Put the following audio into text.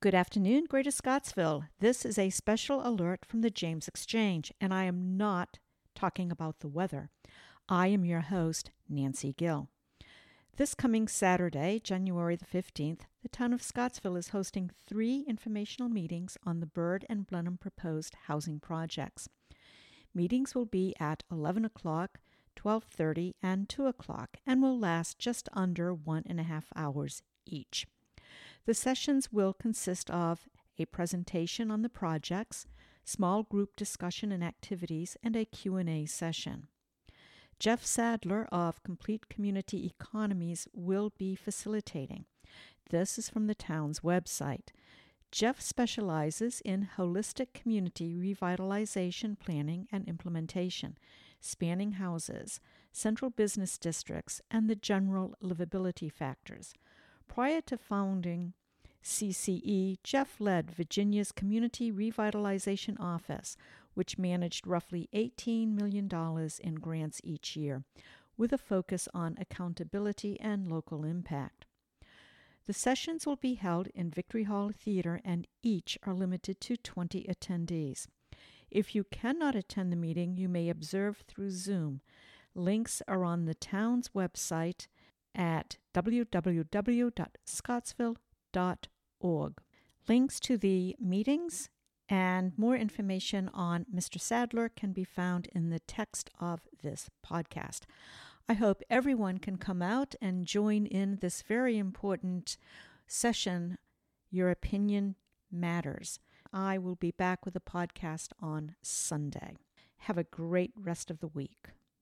Good afternoon, Greater Scottsville. This is a special alert from the James Exchange, and I am not talking about the weather. I am your host, Nancy Gill. This coming Saturday, January the 15th, the town of Scottsville is hosting three informational meetings on the Bird and Blenheim proposed housing projects. Meetings will be at 11 o'clock, 12.30, and 2 o'clock, and will last just under one and a half hours each. The sessions will consist of a presentation on the projects, small group discussion and activities, and a Q&A session. Jeff Sadler of Complete Community Economies will be facilitating. This is from the town's website. Jeff specializes in holistic community revitalization planning and implementation, spanning houses, central business districts, and the general livability factors. Prior to founding CCE, Jeff led Virginia's Community Revitalization Office, which managed roughly $18 million in grants each year, with a focus on accountability and local impact. The sessions will be held in Victory Hall Theater and each are limited to 20 attendees. If you cannot attend the meeting, you may observe through Zoom. Links are on the town's website at www.scottsville.org. Links to the meetings and more information on Mr. Sadler can be found in the text of this podcast. I hope everyone can come out and join in this very important session. Your opinion matters. I will be back with a podcast on Sunday. Have a great rest of the week.